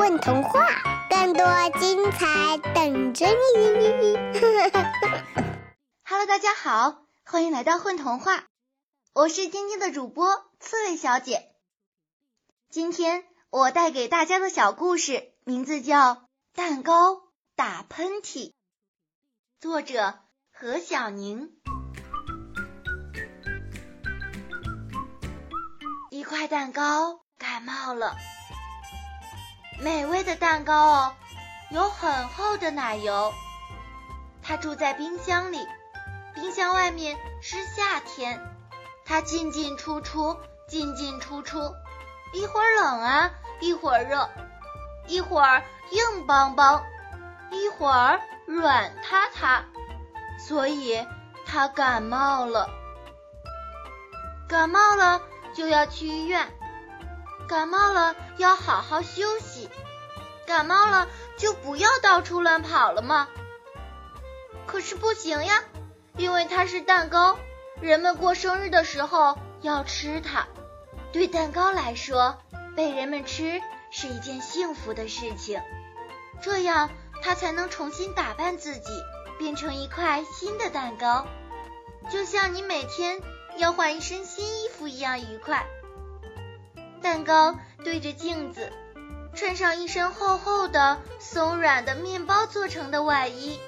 混童话，更多精彩等着你！Hello，大家好，欢迎来到混童话，我是今天的主播刺猬小姐。今天我带给大家的小故事名字叫《蛋糕打喷嚏》，作者何小宁。一块蛋糕感冒了。美味的蛋糕哦，有很厚的奶油。它住在冰箱里，冰箱外面是夏天，它进进出出，进进出出，一会儿冷啊，一会儿热，一会儿硬邦邦，一会儿软塌塌，所以它感冒了。感冒了就要去医院。感冒了要好好休息，感冒了就不要到处乱跑了吗？可是不行呀，因为它是蛋糕，人们过生日的时候要吃它。对蛋糕来说，被人们吃是一件幸福的事情，这样它才能重新打扮自己，变成一块新的蛋糕，就像你每天要换一身新衣服一样愉快。蛋糕对着镜子，穿上一身厚厚的、松软的面包做成的外衣，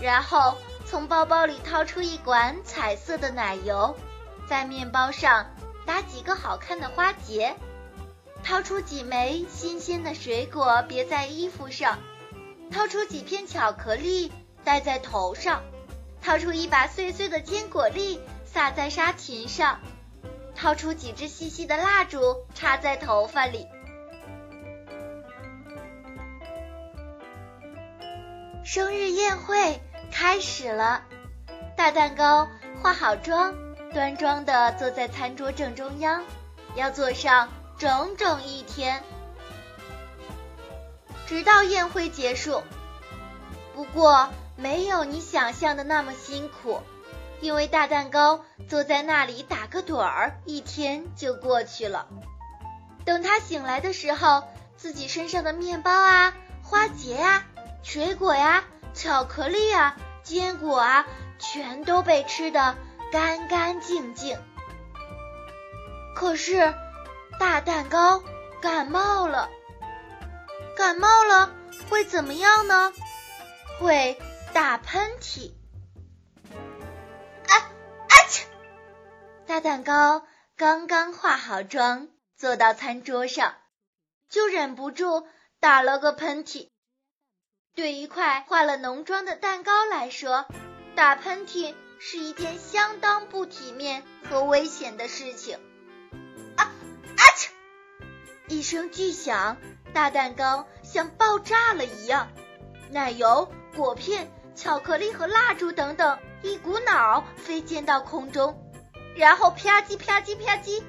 然后从包包里掏出一管彩色的奶油，在面包上打几个好看的花结，掏出几枚新鲜的水果别在衣服上，掏出几片巧克力戴在头上，掏出一把碎碎的坚果粒撒在沙裙上。掏出几支细细的蜡烛，插在头发里。生日宴会开始了，大蛋糕化好妆，端庄的坐在餐桌正中央，要坐上整整一天，直到宴会结束。不过，没有你想象的那么辛苦。因为大蛋糕坐在那里打个盹儿，一天就过去了。等他醒来的时候，自己身上的面包啊、花结呀、水果呀、巧克力啊、坚果啊，全都被吃得干干净净。可是大蛋糕感冒了，感冒了会怎么样呢？会打喷嚏。大蛋糕刚刚化好妆，坐到餐桌上，就忍不住打了个喷嚏。对一块化了浓妆的蛋糕来说，打喷嚏是一件相当不体面和危险的事情。啊啊！切！一声巨响，大蛋糕像爆炸了一样，奶油、果片、巧克力和蜡烛等等，一股脑飞溅到空中。然后啪叽啪叽啪叽，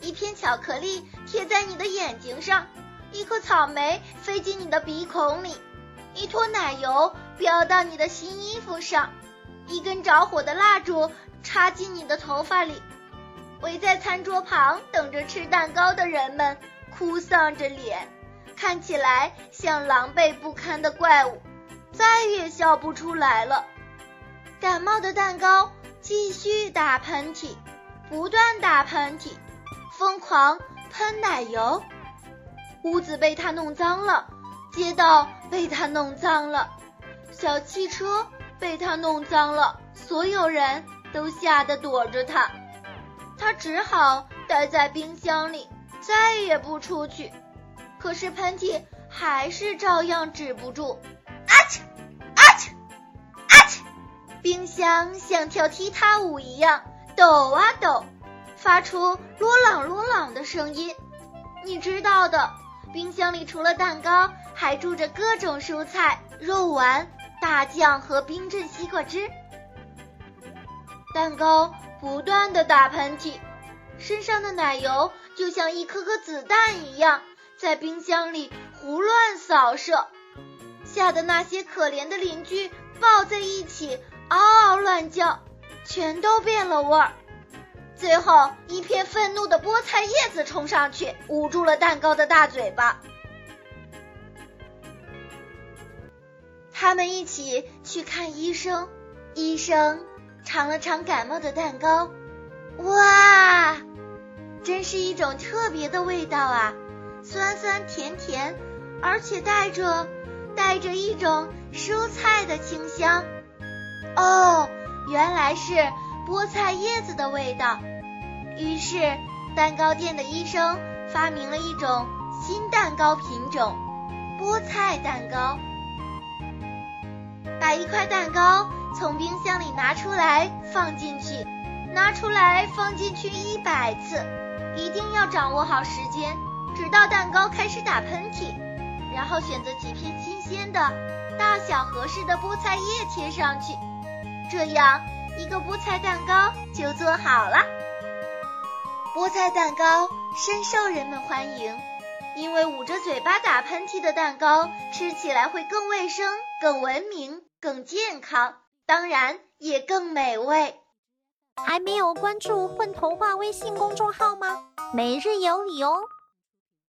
一片巧克力贴在你的眼睛上，一颗草莓飞进你的鼻孔里，一坨奶油飙到你的新衣服上，一根着火的蜡烛插进你的头发里。围在餐桌旁等着吃蛋糕的人们哭丧着脸，看起来像狼狈不堪的怪物，再也笑不出来了。感冒的蛋糕。继续打喷嚏，不断打喷嚏，疯狂喷奶油，屋子被他弄脏了，街道被他弄脏了，小汽车被他弄脏了，所有人都吓得躲着他，他只好待在冰箱里，再也不出去。可是喷嚏还是照样止不住。冰箱像跳踢踏舞一样抖啊抖，发出罗朗罗朗的声音。你知道的，冰箱里除了蛋糕，还住着各种蔬菜、肉丸、大酱和冰镇西瓜汁。蛋糕不断的打喷嚏，身上的奶油就像一颗颗子弹一样，在冰箱里胡乱扫射，吓得那些可怜的邻居抱在一起。嗷嗷乱叫，全都变了味儿。最后，一片愤怒的菠菜叶子冲上去，捂住了蛋糕的大嘴巴。他们一起去看医生，医生尝了尝感冒的蛋糕，哇，真是一种特别的味道啊，酸酸甜甜，而且带着带着一种蔬菜的清香。哦，原来是菠菜叶子的味道。于是，蛋糕店的医生发明了一种新蛋糕品种——菠菜蛋糕。把一块蛋糕从冰箱里拿出来，放进去，拿出来放进去一百次，一定要掌握好时间，直到蛋糕开始打喷嚏。然后选择几片新鲜的、大小合适的菠菜叶贴上去，这样一个菠菜蛋糕就做好了。菠菜蛋糕深受人们欢迎。因为捂着嘴巴打喷嚏的蛋糕吃起来会更卫生、更文明、更健康，当然也更美味。还没有关注“混童话”微信公众号吗？每日有礼哦！